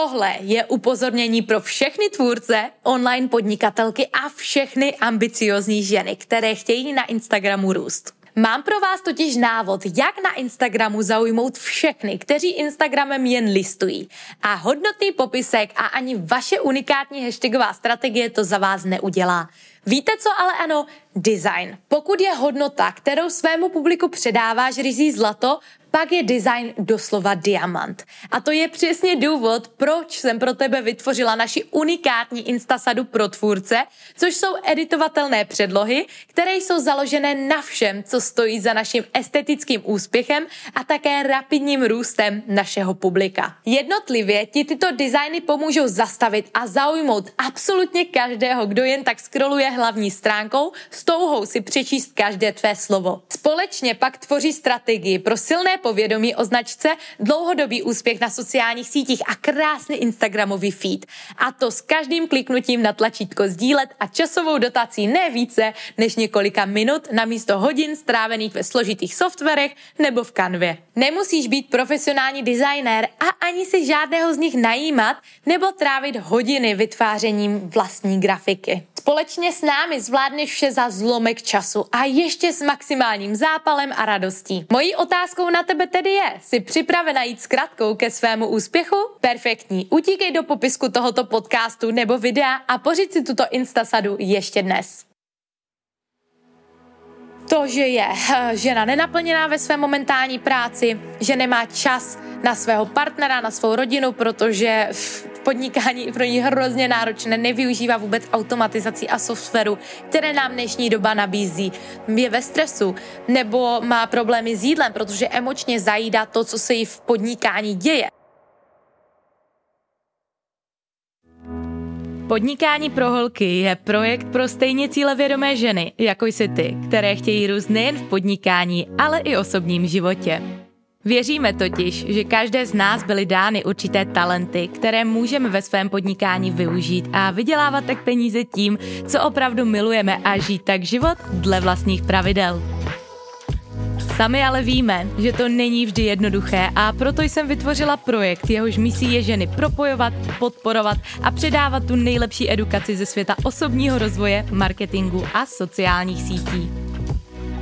Tohle je upozornění pro všechny tvůrce, online podnikatelky a všechny ambiciozní ženy, které chtějí na Instagramu růst. Mám pro vás totiž návod, jak na Instagramu zaujmout všechny, kteří Instagramem jen listují. A hodnotný popisek a ani vaše unikátní hashtagová strategie to za vás neudělá. Víte co ale ano? Design. Pokud je hodnota, kterou svému publiku předáváš, rizí zlato, pak je design doslova diamant. A to je přesně důvod, proč jsem pro tebe vytvořila naši unikátní Instasadu pro tvůrce, což jsou editovatelné předlohy, které jsou založené na všem, co stojí za naším estetickým úspěchem a také rapidním růstem našeho publika. Jednotlivě ti tyto designy pomůžou zastavit a zaujmout absolutně každého, kdo jen tak scrolluje hlavní stránkou s touhou si přečíst každé tvé slovo. Společně pak tvoří strategii pro silné povědomí o značce, dlouhodobý úspěch na sociálních sítích a krásný Instagramový feed. A to s každým kliknutím na tlačítko sdílet a časovou dotací ne více než několika minut na místo hodin strávených ve složitých softwarech nebo v kanvě. Nemusíš být profesionální designér a ani si žádného z nich najímat nebo trávit hodiny vytvářením vlastní grafiky. Společně s námi zvládneš vše za zlomek času a ještě s maximálním zápalem a radostí. Mojí otázkou na tebe tedy je, jsi připravena jít s kratkou ke svému úspěchu? Perfektní. Utíkej do popisku tohoto podcastu nebo videa a pořiď si tuto instasadu ještě dnes. To, že je eh, žena nenaplněná ve své momentální práci, že nemá čas na svého partnera, na svou rodinu, protože podnikání pro ní hrozně náročné, nevyužívá vůbec automatizací a softwaru, které nám dnešní doba nabízí. Je ve stresu nebo má problémy s jídlem, protože emočně zajídá to, co se jí v podnikání děje. Podnikání pro holky je projekt pro stejně cílevědomé ženy, jako jsi ty, které chtějí růst nejen v podnikání, ale i osobním životě. Věříme totiž, že každé z nás byly dány určité talenty, které můžeme ve svém podnikání využít a vydělávat tak peníze tím, co opravdu milujeme a žít tak život dle vlastních pravidel. Sami ale víme, že to není vždy jednoduché a proto jsem vytvořila projekt, jehož misí je ženy propojovat, podporovat a předávat tu nejlepší edukaci ze světa osobního rozvoje, marketingu a sociálních sítí.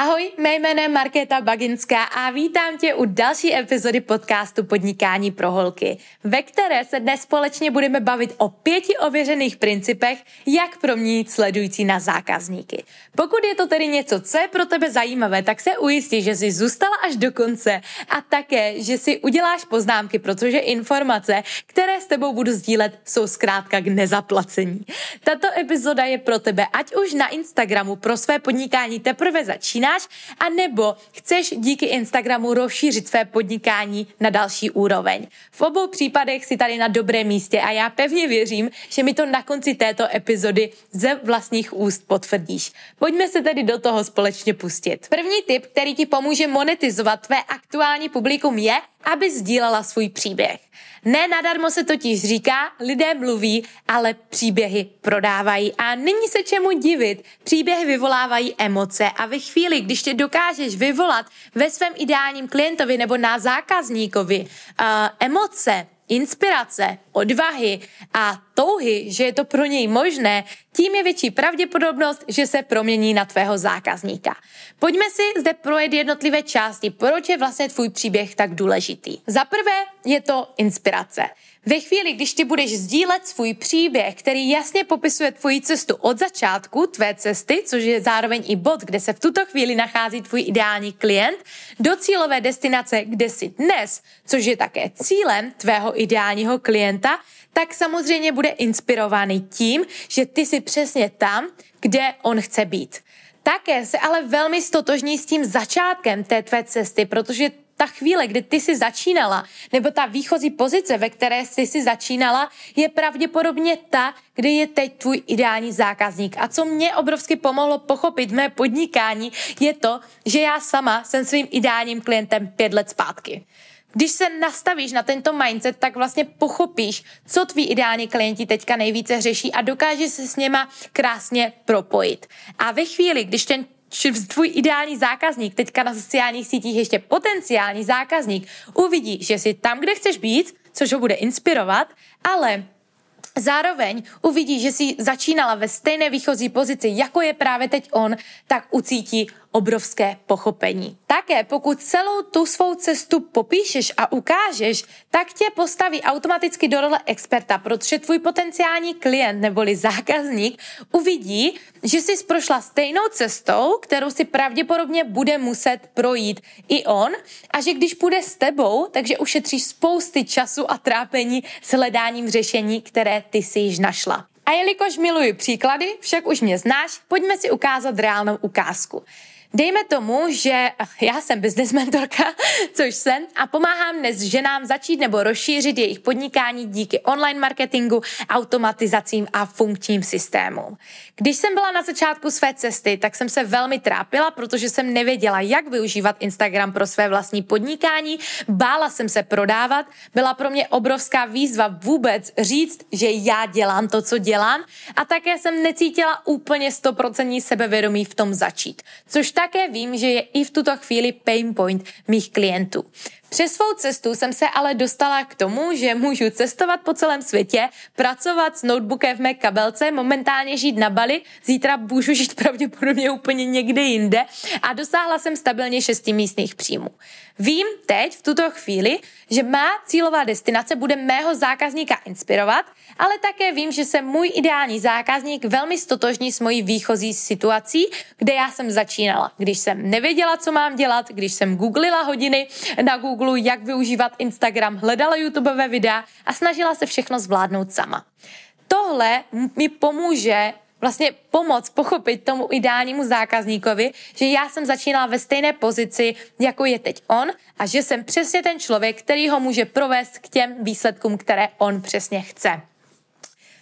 Ahoj, mé jméno je Markéta Baginská a vítám tě u další epizody podcastu Podnikání pro holky, ve které se dnes společně budeme bavit o pěti ověřených principech, jak proměnit sledující na zákazníky. Pokud je to tedy něco, co je pro tebe zajímavé, tak se ujistí, že jsi zůstala až do konce a také, že si uděláš poznámky, protože informace, které s tebou budu sdílet, jsou zkrátka k nezaplacení. Tato epizoda je pro tebe, ať už na Instagramu pro své podnikání teprve začíná, a nebo chceš díky Instagramu rozšířit své podnikání na další úroveň. V obou případech si tady na dobrém místě a já pevně věřím, že mi to na konci této epizody ze vlastních úst potvrdíš. Pojďme se tedy do toho společně pustit. První tip, který ti pomůže monetizovat tvé aktuální publikum je, aby sdílela svůj příběh. Ne nadarmo se totiž říká, lidé mluví, ale příběhy prodávají. A není se čemu divit. Příběhy vyvolávají emoce a ve chvíli, když tě dokážeš vyvolat ve svém ideálním klientovi nebo na zákazníkovi uh, emoce, inspirace, odvahy a touhy, že je to pro něj možné, tím je větší pravděpodobnost, že se promění na tvého zákazníka. Pojďme si zde projet jednotlivé části, proč je vlastně tvůj příběh tak důležitý. Za prvé je to inspirace. Ve chvíli, když ty budeš sdílet svůj příběh, který jasně popisuje tvoji cestu od začátku tvé cesty, což je zároveň i bod, kde se v tuto chvíli nachází tvůj ideální klient, do cílové destinace, kde jsi dnes, což je také cílem tvého ideálního klienta, tak samozřejmě bude inspirovaný tím, že ty jsi přesně tam, kde on chce být. Také se ale velmi stotožní s tím začátkem té tvé cesty, protože ta chvíle, kdy ty jsi začínala, nebo ta výchozí pozice, ve které jsi si začínala, je pravděpodobně ta, kde je teď tvůj ideální zákazník. A co mě obrovsky pomohlo pochopit mé podnikání, je to, že já sama jsem svým ideálním klientem pět let zpátky. Když se nastavíš na tento mindset, tak vlastně pochopíš, co tví ideální klienti teďka nejvíce řeší a dokážeš se s něma krásně propojit. A ve chvíli, když ten tvůj ideální zákazník, teďka na sociálních sítích ještě potenciální zákazník, uvidí, že jsi tam, kde chceš být, což ho bude inspirovat, ale Zároveň uvidí, že si začínala ve stejné výchozí pozici, jako je právě teď on, tak ucítí obrovské pochopení. Také pokud celou tu svou cestu popíšeš a ukážeš, tak tě postaví automaticky do role experta, protože tvůj potenciální klient neboli zákazník uvidí, že jsi prošla stejnou cestou, kterou si pravděpodobně bude muset projít i on a že když půjde s tebou, takže ušetříš spousty času a trápení s hledáním řešení, které ty si již našla. A jelikož miluji příklady, však už mě znáš, pojďme si ukázat reálnou ukázku. Dejme tomu, že já jsem business mentorka, což jsem, a pomáhám dnes ženám začít nebo rozšířit jejich podnikání díky online marketingu, automatizacím a funkčním systémům. Když jsem byla na začátku své cesty, tak jsem se velmi trápila, protože jsem nevěděla, jak využívat Instagram pro své vlastní podnikání, bála jsem se prodávat, byla pro mě obrovská výzva vůbec říct, že já dělám to, co dělám. A také jsem necítila úplně 100% sebevědomí v tom začít, což také vím, že je i v tuto chvíli pain point mých klientů. Přes svou cestu jsem se ale dostala k tomu, že můžu cestovat po celém světě, pracovat s notebookem v mé kabelce, momentálně žít na Bali, zítra můžu žít pravděpodobně úplně někde jinde a dosáhla jsem stabilně šesti místních příjmů. Vím teď, v tuto chvíli, že má cílová destinace bude mého zákazníka inspirovat, ale také vím, že se můj ideální zákazník velmi stotožní s mojí výchozí situací, kde já jsem začínala. Když jsem nevěděla, co mám dělat, když jsem googlila hodiny na Google, jak využívat Instagram, hledala YouTubeové videa a snažila se všechno zvládnout sama. Tohle mi pomůže vlastně pomoct pochopit tomu ideálnímu zákazníkovi, že já jsem začínala ve stejné pozici, jako je teď on a že jsem přesně ten člověk, který ho může provést k těm výsledkům, které on přesně chce.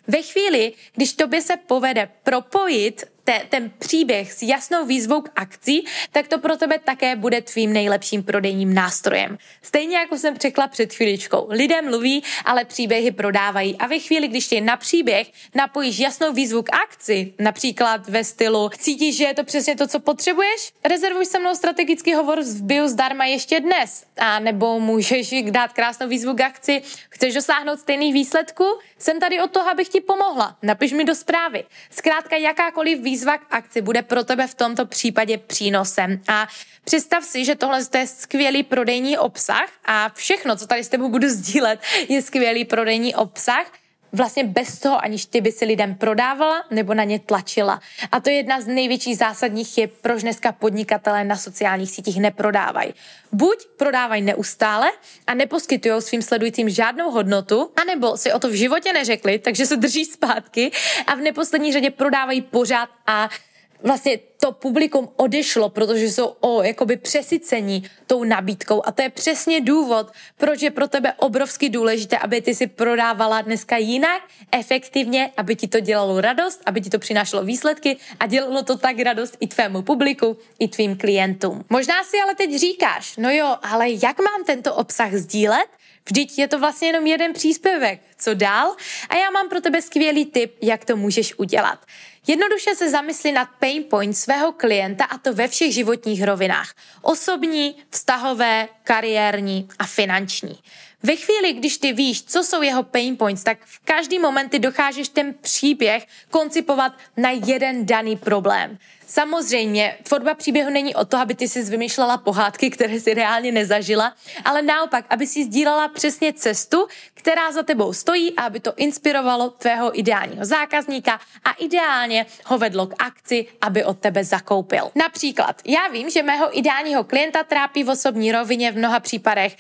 Ve chvíli, když tobě se povede propojit te, ten příběh s jasnou výzvou k akci, tak to pro tebe také bude tvým nejlepším prodejním nástrojem. Stejně jako jsem řekla před chvíličkou. Lidé mluví, ale příběhy prodávají. A ve chvíli, když ty na příběh napojíš jasnou výzvu k akci, například ve stylu cítíš, že je to přesně to, co potřebuješ, rezervuj se mnou strategický hovor v bio zdarma ještě dnes. A nebo můžeš dát krásnou výzvu k akci, chceš dosáhnout stejných výsledků, jsem tady od toho, abych ti pomohla. Napiš mi do zprávy. Zkrátka jakákoliv výzva výzva k akci bude pro tebe v tomto případě přínosem. A představ si, že tohle je skvělý prodejní obsah a všechno, co tady s tebou budu sdílet, je skvělý prodejní obsah, vlastně bez toho, aniž ty by si lidem prodávala nebo na ně tlačila. A to je jedna z největších zásadních chyb, proč dneska podnikatelé na sociálních sítích neprodávají. Buď prodávají neustále a neposkytují svým sledujícím žádnou hodnotu, anebo si o to v životě neřekli, takže se drží zpátky a v neposlední řadě prodávají pořád a vlastně to publikum odešlo, protože jsou o, jakoby přesycení tou nabídkou a to je přesně důvod, proč je pro tebe obrovsky důležité, aby ty si prodávala dneska jinak, efektivně, aby ti to dělalo radost, aby ti to přinášelo výsledky a dělalo to tak radost i tvému publiku, i tvým klientům. Možná si ale teď říkáš, no jo, ale jak mám tento obsah sdílet? Vždyť je to vlastně jenom jeden příspěvek. Co dál? A já mám pro tebe skvělý tip, jak to můžeš udělat. Jednoduše se zamysli nad pain points svého klienta a to ve všech životních rovinách. Osobní, vztahové, kariérní a finanční. Ve chvíli, když ty víš, co jsou jeho pain points, tak v každý moment ty dokážeš ten příběh koncipovat na jeden daný problém. Samozřejmě, tvorba příběhu není o to, aby ty si vymýšlela pohádky, které si reálně nezažila, ale naopak, aby si sdílela přesně cestu, která za tebou stojí a aby to inspirovalo tvého ideálního zákazníka a ideálně ho vedlo k akci, aby od tebe zakoupil. Například, já vím, že mého ideálního klienta trápí v osobní rovině v mnoha případech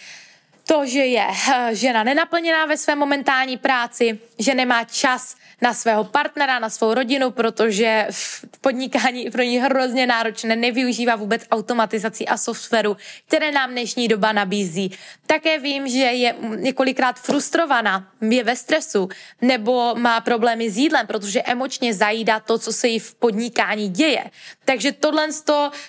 to, že je eh, žena nenaplněná ve své momentální práci, že nemá čas na svého partnera, na svou rodinu, protože v podnikání pro ní hrozně náročné, nevyužívá vůbec automatizací a softwaru, které nám dnešní doba nabízí. Také vím, že je několikrát frustrovaná, je ve stresu nebo má problémy s jídlem, protože emočně zajídá to, co se jí v podnikání děje. Takže tohle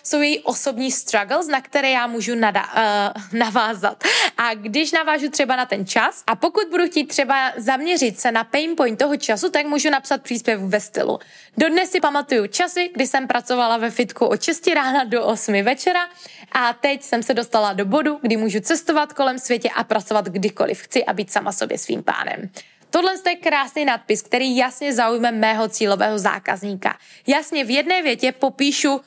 jsou její osobní struggles, na které já můžu nada, uh, navázat. A když navážu třeba na ten čas a pokud budu chtít třeba zaměřit se na pain point toho času, tak můžu napsat příspěvek ve stylu. Dodnes si pamatuju časy, kdy jsem pracovala ve fitku od 6 rána do 8 večera a teď jsem se dostala do bodu, kdy můžu cestovat kolem světě a pracovat kdykoliv chci a být sama sobě svým pánem. Tohle je krásný nadpis, který jasně zaujme mého cílového zákazníka. Jasně v jedné větě popíšu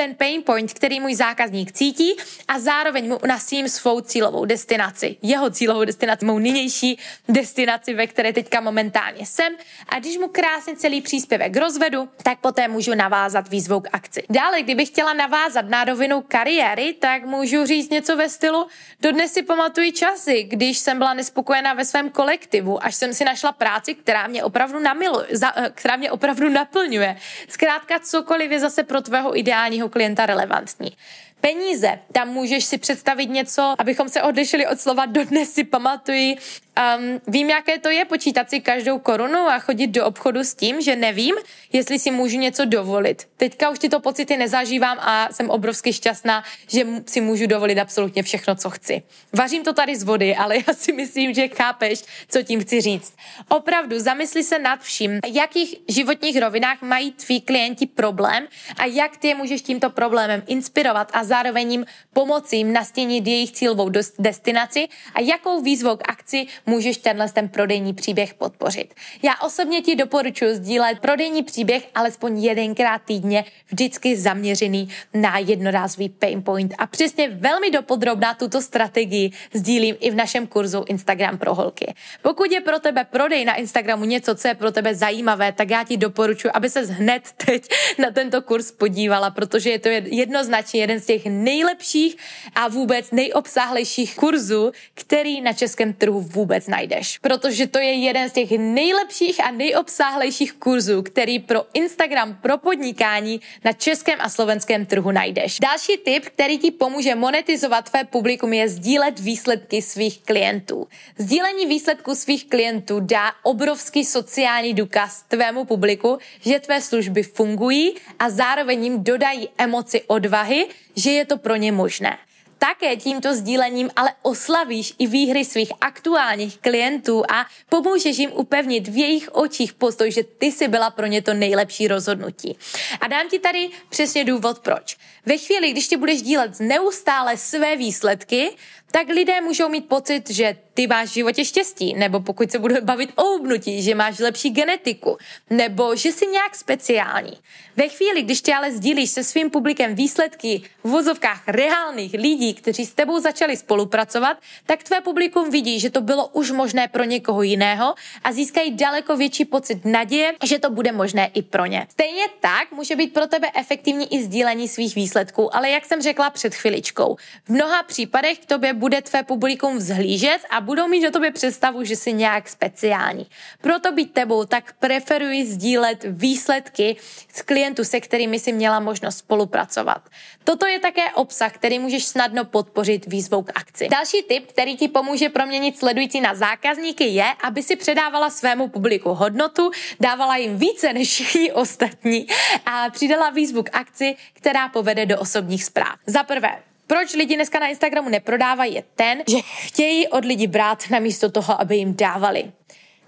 ten pain point, který můj zákazník cítí a zároveň mu nasím svou cílovou destinaci. Jeho cílovou destinaci, mou nynější destinaci, ve které teďka momentálně jsem. A když mu krásně celý příspěvek rozvedu, tak poté můžu navázat výzvou k akci. Dále, kdybych chtěla navázat na rovinu kariéry, tak můžu říct něco ve stylu Dodnes si pamatuju časy, když jsem byla nespokojená ve svém kolektivu, až jsem si našla práci, která mě opravdu namiluje, eh, která mě opravdu naplňuje. Zkrátka cokoliv je zase pro tvého ideálního klienta relevantní. Peníze, tam můžeš si představit něco, abychom se odlišili od slova dodnes si pamatuji, Um, vím, jaké to je počítat si každou korunu a chodit do obchodu s tím, že nevím, jestli si můžu něco dovolit. Teďka už tyto pocity nezažívám a jsem obrovsky šťastná, že si můžu dovolit absolutně všechno, co chci. Vařím to tady z vody, ale já si myslím, že chápeš, co tím chci říct. Opravdu, zamysli se nad vším, jakých životních rovinách mají tví klienti problém a jak ty je můžeš tímto problémem inspirovat a zároveň jim pomoci jim nastínit jejich cílovou destinaci a jakou výzvou k akci můžeš tenhle ten prodejní příběh podpořit. Já osobně ti doporučuji sdílet prodejní příběh alespoň jedenkrát týdně, vždycky zaměřený na jednorázový pain point a přesně velmi dopodrobná tuto strategii sdílím i v našem kurzu Instagram pro holky. Pokud je pro tebe prodej na Instagramu něco, co je pro tebe zajímavé, tak já ti doporučuji, aby se hned teď na tento kurz podívala, protože je to jednoznačně jeden z těch nejlepších a vůbec nejobsáhlejších kurzů, který na českém trhu vůbec vůbec najdeš, protože to je jeden z těch nejlepších a nejobsáhlejších kurzů, který pro Instagram pro podnikání na českém a slovenském trhu najdeš. Další tip, který ti pomůže monetizovat tvé publikum, je sdílet výsledky svých klientů. Sdílení výsledků svých klientů dá obrovský sociální důkaz tvému publiku, že tvé služby fungují a zároveň jim dodají emoci odvahy, že je to pro ně možné. Také tímto sdílením ale oslavíš i výhry svých aktuálních klientů a pomůžeš jim upevnit v jejich očích postoj, že ty jsi byla pro ně to nejlepší rozhodnutí. A dám ti tady přesně důvod proč. Ve chvíli, když ti budeš dílet neustále své výsledky, tak lidé můžou mít pocit, že ty máš v životě štěstí, nebo pokud se budeme bavit o hubnutí, že máš lepší genetiku, nebo že jsi nějak speciální. Ve chvíli, když ty ale sdílíš se svým publikem výsledky v vozovkách reálných lidí, kteří s tebou začali spolupracovat, tak tvé publikum vidí, že to bylo už možné pro někoho jiného a získají daleko větší pocit naděje, že to bude možné i pro ně. Stejně tak může být pro tebe efektivní i sdílení svých výsledků, ale jak jsem řekla před chviličkou, v mnoha případech k tobě bude tvé publikum vzhlížet a budou mít o tobě představu, že jsi nějak speciální. Proto být tebou tak preferuji sdílet výsledky s klientů, se kterými si měla možnost spolupracovat. Toto je také obsah, který můžeš snadno podpořit výzvou k akci. Další tip, který ti pomůže proměnit sledující na zákazníky, je, aby si předávala svému publiku hodnotu, dávala jim více než všichni ostatní a přidala výzvu k akci, která povede do osobních zpráv. Za prvé, proč lidi dneska na Instagramu neprodávají, je ten, že chtějí od lidí brát namísto toho, aby jim dávali.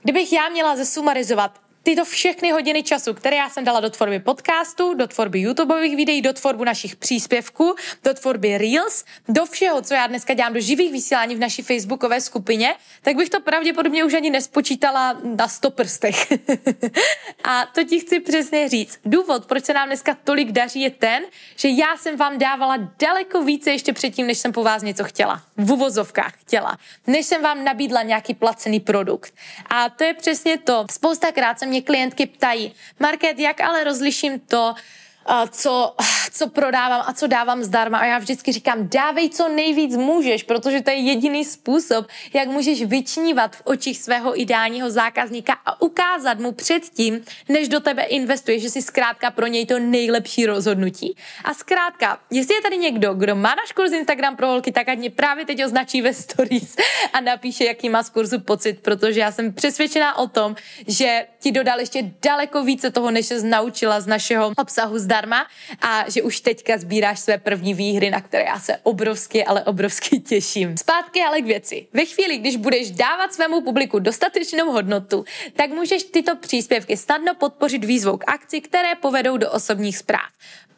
Kdybych já měla zesumarizovat tyto všechny hodiny času, které já jsem dala do tvorby podcastu, do tvorby YouTubeových videí, do tvorbu našich příspěvků, do tvorby Reels, do všeho, co já dneska dělám, do živých vysílání v naší facebookové skupině, tak bych to pravděpodobně už ani nespočítala na sto prstech. a to ti chci přesně říct. Důvod, proč se nám dneska tolik daří, je ten, že já jsem vám dávala daleko více ještě předtím, než jsem po vás něco chtěla. V uvozovkách chtěla. Než jsem vám nabídla nějaký placený produkt. A to je přesně to. Spoustakrát jsem mě klientky ptají, Market, jak ale rozliším to, co, co prodávám a co dávám zdarma. A já vždycky říkám, dávej co nejvíc můžeš, protože to je jediný způsob, jak můžeš vyčnívat v očích svého ideálního zákazníka a ukázat mu předtím, než do tebe investuje, že si zkrátka pro něj to nejlepší rozhodnutí. A zkrátka, jestli je tady někdo, kdo má náš kurz Instagram pro holky, tak ať mě právě teď označí ve stories a napíše, jaký má z kurzu pocit, protože já jsem přesvědčená o tom, že ti dodal ještě daleko více toho, než se naučila z našeho obsahu zdarma a že už teďka sbíráš své první výhry, na které já se obrovsky, ale obrovsky těším. Zpátky ale k věci. Ve chvíli, když budeš dávat svému publiku dostatečnou hodnotu, tak můžeš tyto příspěvky snadno podpořit výzvou k akci, které povedou do osobních zpráv.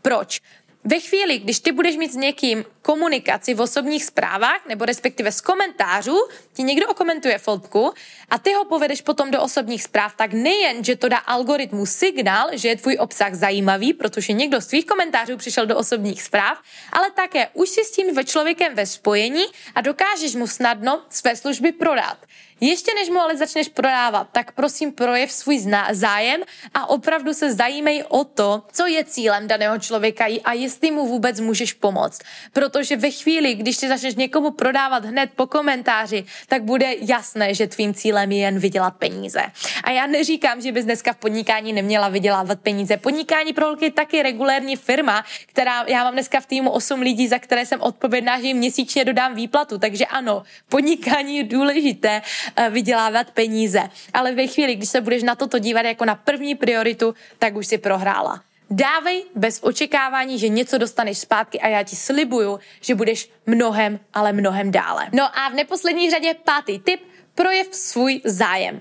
Proč? Ve chvíli, když ty budeš mít s někým komunikaci v osobních zprávách, nebo respektive z komentářů, ti někdo okomentuje fotku a ty ho povedeš potom do osobních zpráv, tak nejen, že to dá algoritmu signál, že je tvůj obsah zajímavý, protože někdo z tvých komentářů přišel do osobních zpráv, ale také už si s tím ve člověkem ve spojení a dokážeš mu snadno své služby prodat. Ještě než mu ale začneš prodávat, tak prosím projev svůj zájem a opravdu se zajímej o to, co je cílem daného člověka a jestli mu vůbec můžeš pomoct. Protože ve chvíli, když ty začneš někomu prodávat hned po komentáři, tak bude jasné, že tvým cílem je jen vydělat peníze. A já neříkám, že bys dneska v podnikání neměla vydělávat peníze. Podnikání pro holky je taky regulérní firma, která já mám dneska v týmu 8 lidí, za které jsem odpovědná, že jim měsíčně dodám výplatu. Takže ano, podnikání je důležité, vydělávat peníze. Ale ve chvíli, když se budeš na toto dívat jako na první prioritu, tak už si prohrála. Dávej bez očekávání, že něco dostaneš zpátky a já ti slibuju, že budeš mnohem, ale mnohem dále. No a v neposlední řadě pátý tip, projev svůj zájem.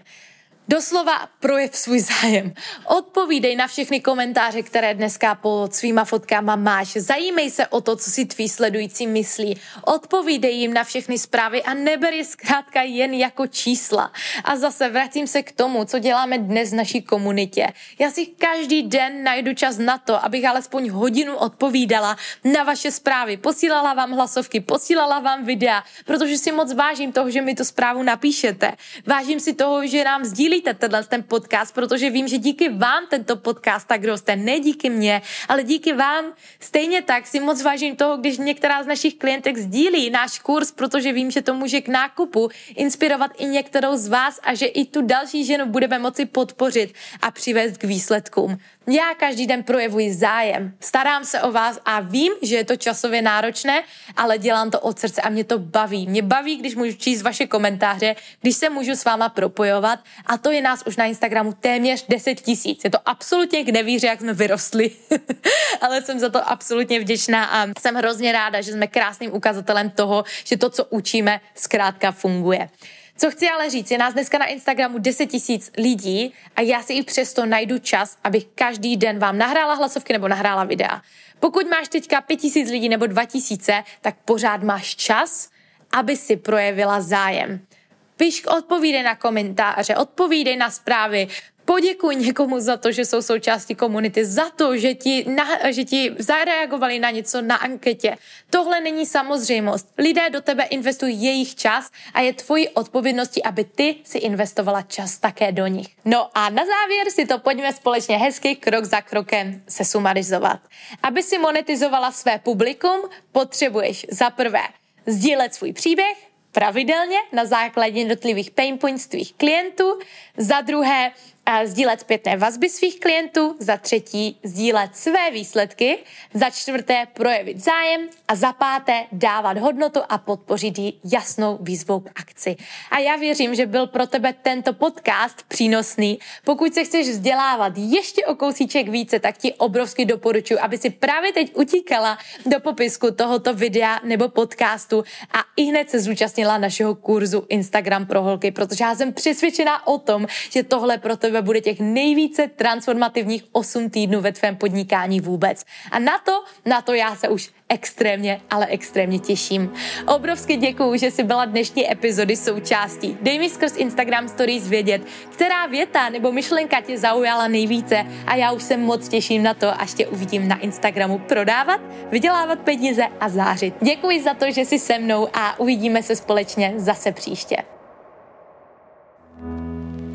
Doslova projev svůj zájem. Odpovídej na všechny komentáře, které dneska pod svýma fotkama máš. Zajímej se o to, co si tví sledující myslí. Odpovídej jim na všechny zprávy a neber je zkrátka jen jako čísla. A zase vracím se k tomu, co děláme dnes v naší komunitě. Já si každý den najdu čas na to, abych alespoň hodinu odpovídala na vaše zprávy. Posílala vám hlasovky, posílala vám videa, protože si moc vážím toho, že mi tu zprávu napíšete. Vážím si toho, že nám sdílíte sdílíte tenhle ten podcast, protože vím, že díky vám tento podcast tak roste. Ne díky mně, ale díky vám. Stejně tak si moc vážím toho, když některá z našich klientek sdílí náš kurz, protože vím, že to může k nákupu inspirovat i některou z vás a že i tu další ženu budeme moci podpořit a přivést k výsledkům. Já každý den projevuji zájem, starám se o vás a vím, že je to časově náročné, ale dělám to od srdce a mě to baví. Mě baví, když můžu číst vaše komentáře, když se můžu s váma propojovat a to je nás už na Instagramu téměř 10 tisíc. Je to absolutně k nevíře, jak jsme vyrostli, ale jsem za to absolutně vděčná a jsem hrozně ráda, že jsme krásným ukazatelem toho, že to, co učíme, zkrátka funguje. Co chci ale říct, je nás dneska na Instagramu 10 tisíc lidí a já si i přesto najdu čas, abych každý den vám nahrála hlasovky nebo nahrála videa. Pokud máš teďka 5 tisíc lidí nebo 2 tisíce, tak pořád máš čas, aby si projevila zájem. Piš, odpovídej na komentáře, odpovídej na zprávy, Poděkuj někomu za to, že jsou součástí komunity, za to, že ti, na, že ti zareagovali na něco na anketě. Tohle není samozřejmost. Lidé do tebe investují jejich čas a je tvojí odpovědností, aby ty si investovala čas také do nich. No a na závěr si to pojďme společně hezky krok za krokem se sumarizovat. Aby si monetizovala své publikum, potřebuješ za prvé sdílet svůj příběh, pravidelně na základě jednotlivých pain points tvých klientů, za druhé sdílet zpětné vazby svých klientů, za třetí sdílet své výsledky, za čtvrté projevit zájem a za páté dávat hodnotu a podpořit ji jasnou výzvou k akci. A já věřím, že byl pro tebe tento podcast přínosný. Pokud se chceš vzdělávat ještě o kousíček více, tak ti obrovsky doporučuji, aby si právě teď utíkala do popisku tohoto videa nebo podcastu a i hned se zúčastnila našeho kurzu Instagram pro holky, protože já jsem přesvědčená o tom, že tohle pro tebe tebe bude těch nejvíce transformativních 8 týdnů ve tvém podnikání vůbec. A na to, na to já se už extrémně, ale extrémně těším. Obrovsky děkuju, že jsi byla dnešní epizody součástí. Dej mi skrz Instagram Stories vědět, která věta nebo myšlenka tě zaujala nejvíce a já už se moc těším na to, až tě uvidím na Instagramu prodávat, vydělávat peníze a zářit. Děkuji za to, že jsi se mnou a uvidíme se společně zase příště.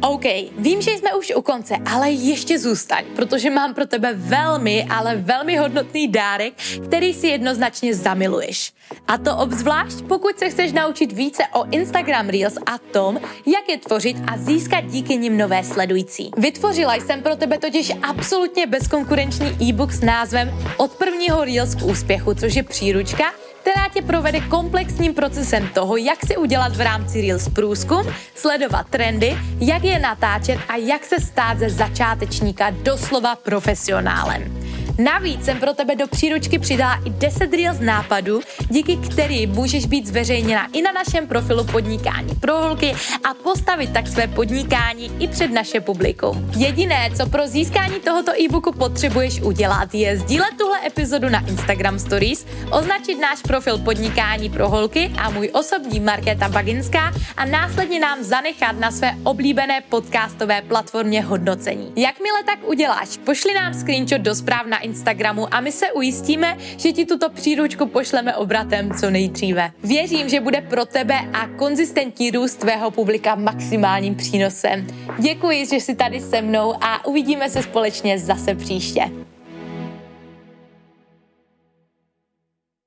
OK, vím, že jsme už u konce, ale ještě zůstaň, protože mám pro tebe velmi, ale velmi hodnotný dárek, který si jednoznačně zamiluješ. A to obzvlášť, pokud se chceš naučit více o Instagram Reels a tom, jak je tvořit a získat díky nim nové sledující. Vytvořila jsem pro tebe totiž absolutně bezkonkurenční e-book s názvem Od prvního Reels k úspěchu, což je příručka, která tě provede komplexním procesem toho, jak si udělat v rámci Reels průzkum, sledovat trendy, jak je natáčet a jak se stát ze začátečníka doslova profesionálem. Navíc jsem pro tebe do příručky přidala i 10 reels nápadů, díky kterým můžeš být zveřejněna i na našem profilu podnikání pro holky a postavit tak své podnikání i před naše publikum. Jediné, co pro získání tohoto e-booku potřebuješ udělat, je sdílet tuhle epizodu na Instagram Stories, označit náš profil podnikání pro holky a můj osobní Markéta Baginská a následně nám zanechat na své oblíbené podcastové platformě hodnocení. Jakmile tak uděláš, pošli nám screenshot do zpráv na Instagramu a my se ujistíme, že ti tuto příručku pošleme obratem co nejdříve. Věřím, že bude pro tebe a konzistentní růst tvého publika maximálním přínosem. Děkuji, že jsi tady se mnou a uvidíme se společně zase příště.